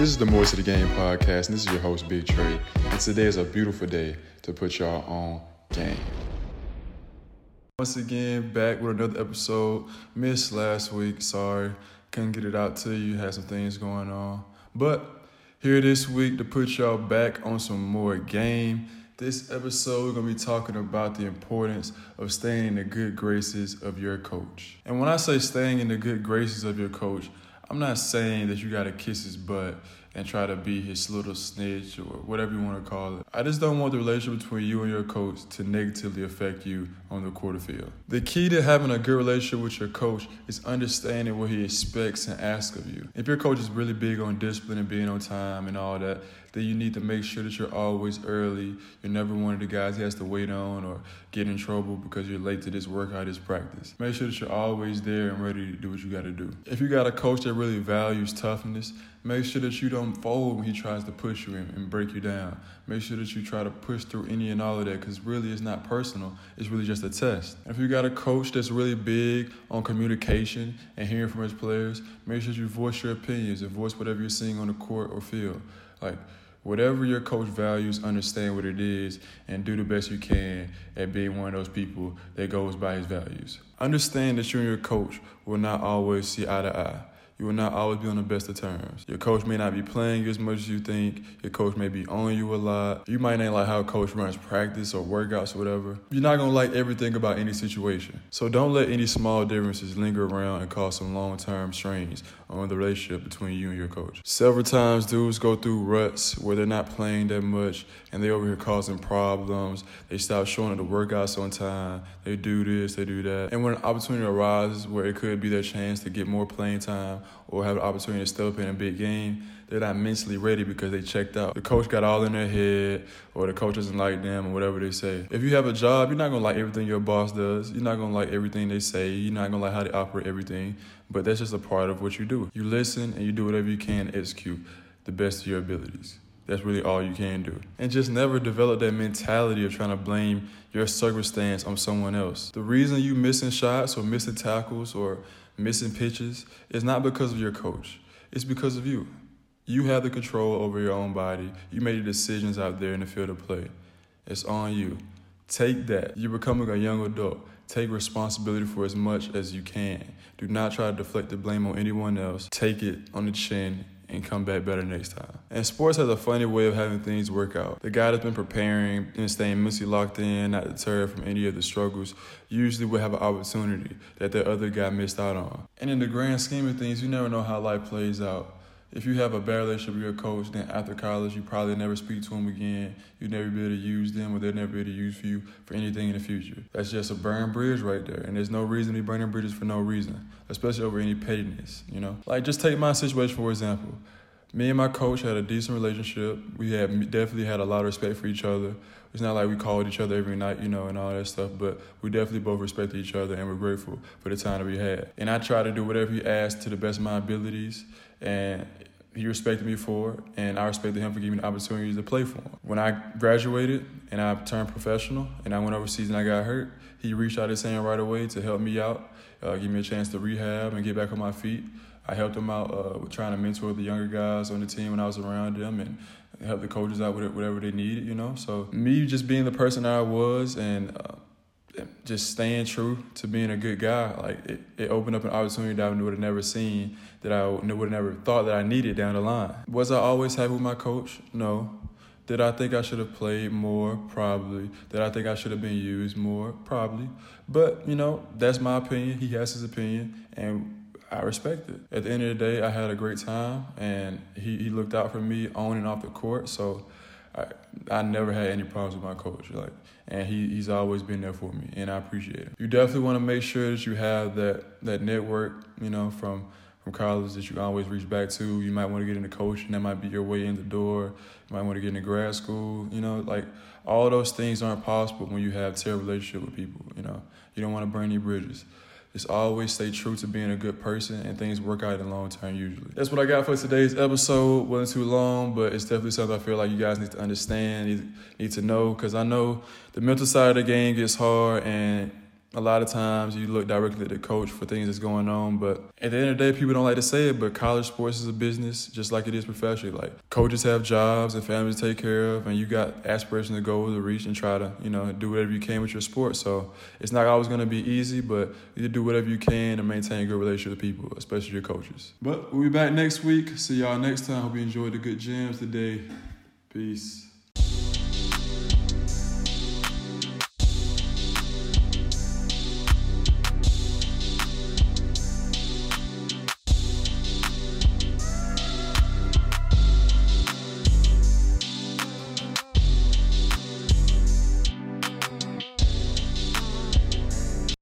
This is the More to the Game podcast, and this is your host, Big Trey. And today is a beautiful day to put y'all on game. Once again, back with another episode. Missed last week, sorry. Couldn't get it out to you, had some things going on. But here this week to put y'all back on some more game. This episode, we're going to be talking about the importance of staying in the good graces of your coach. And when I say staying in the good graces of your coach, I'm not saying that you gotta kiss his butt and try to be his little snitch or whatever you want to call it. I just don't want the relationship between you and your coach to negatively affect you on the court field. The key to having a good relationship with your coach is understanding what he expects and asks of you. If your coach is really big on discipline and being on time and all that, then you need to make sure that you're always early. You're never one of the guys he has to wait on or get in trouble because you're late to this workout, this practice. Make sure that you're always there and ready to do what you got to do. If you got a coach that really values toughness, make sure that you don't fold when he tries to push you and, break you down. Make sure that you try to push through any and all of that because really it's not personal. It's really just a test. If you got a coach that's really big on communication and hearing from his players, make sure you voice your opinions and voice whatever you're seeing on the court or field. Like, whatever your coach values, understand what it is, and do the best you can at being one of those people that goes by his values. Understand that you and your coach will not always see eye to eye. You will not always be on the best of terms. Your coach may not be playing you as much as you think. Your coach may be on you a lot. You might not like how a coach runs practice or workouts or whatever. You're not gonna like everything about any situation. So don't let any small differences linger around and cause some long-term strains on the relationship between you and your coach. Several times dudes go through ruts where they're not playing that much and they over here causing problems. They stop showing up the workouts on time. They do this, they do that. And when an opportunity arises where it could be their chance to get more playing time or have an opportunity to step up in a big game, they're not mentally ready because they checked out. The coach got all in their head, or the coach doesn't like them, or whatever they say. If you have a job, you're not gonna like everything your boss does. You're not gonna like everything they say. You're not gonna like how they operate everything. But that's just a part of what you do. You listen and you do whatever you can to execute the best of your abilities. That's really all you can do. And just never develop that mentality of trying to blame your circumstance on someone else. The reason you missing shots or missing tackles or missing pitches is not because of your coach. It's because of you. You have the control over your own body. You made the decisions out there in the field of play. It's on you. Take that. You're becoming a young adult. Take responsibility for as much as you can. Do not try to deflect the blame on anyone else. Take it on the chin and come back better next time. And sports has a funny way of having things work out. The guy that's been preparing and staying mentally locked in, not deterred from any of the struggles, usually will have an opportunity that the other guy missed out on. And in the grand scheme of things, you never know how life plays out. If you have a bad relationship with your coach, then after college, you probably never speak to them again. You'll never be able to use them, or they'll never be able to use for you for anything in the future. That's just a burned bridge right there, and there's no reason to be burning bridges for no reason, especially over any pettiness. You know, like just take my situation for example. Me and my coach had a decent relationship. We had definitely had a lot of respect for each other. It's not like we called each other every night, you know, and all that stuff, but we definitely both respected each other and we're grateful for the time that we had. And I tried to do whatever he asked to the best of my abilities and he respected me for it, and I respected him for giving me the opportunity to play for him. When I graduated and I turned professional and I went overseas and I got hurt, he reached out his hand right away to help me out, uh, give me a chance to rehab and get back on my feet. I helped them out uh, with trying to mentor the younger guys on the team when I was around them and help the coaches out with whatever they needed, you know. So me just being the person I was and uh, just staying true to being a good guy, like it, it opened up an opportunity that I would have never seen, that I would have never thought that I needed down the line. Was I always happy with my coach? No. Did I think I should have played more? Probably. Did I think I should have been used more? Probably. But, you know, that's my opinion. He has his opinion, and I respect it. At the end of the day, I had a great time, and he, he looked out for me on and off the court, so I, I never had any problems with my coach. Like, and he, he's always been there for me, and I appreciate it. You definitely want to make sure that you have that that network, you know, from from college that you always reach back to. You might want to get into coaching, that might be your way in the door. You might want to get into grad school. You know, like all those things aren't possible when you have terrible relationship with people. You know, you don't want to burn any bridges just always stay true to being a good person and things work out in the long term usually. That's what I got for today's episode. Wasn't too long, but it's definitely something I feel like you guys need to understand, need, need to know, because I know the mental side of the game gets hard and a lot of times you look directly at the coach for things that's going on, but at the end of the day, people don't like to say it, but college sports is a business just like it is professionally. Like coaches have jobs and families to take care of, and you got aspirations to go to reach and try to, you know, do whatever you can with your sport. So it's not always going to be easy, but you do whatever you can to maintain a good relationship with people, especially your coaches. But we'll be back next week. See y'all next time. Hope you enjoyed the good gems today. Peace.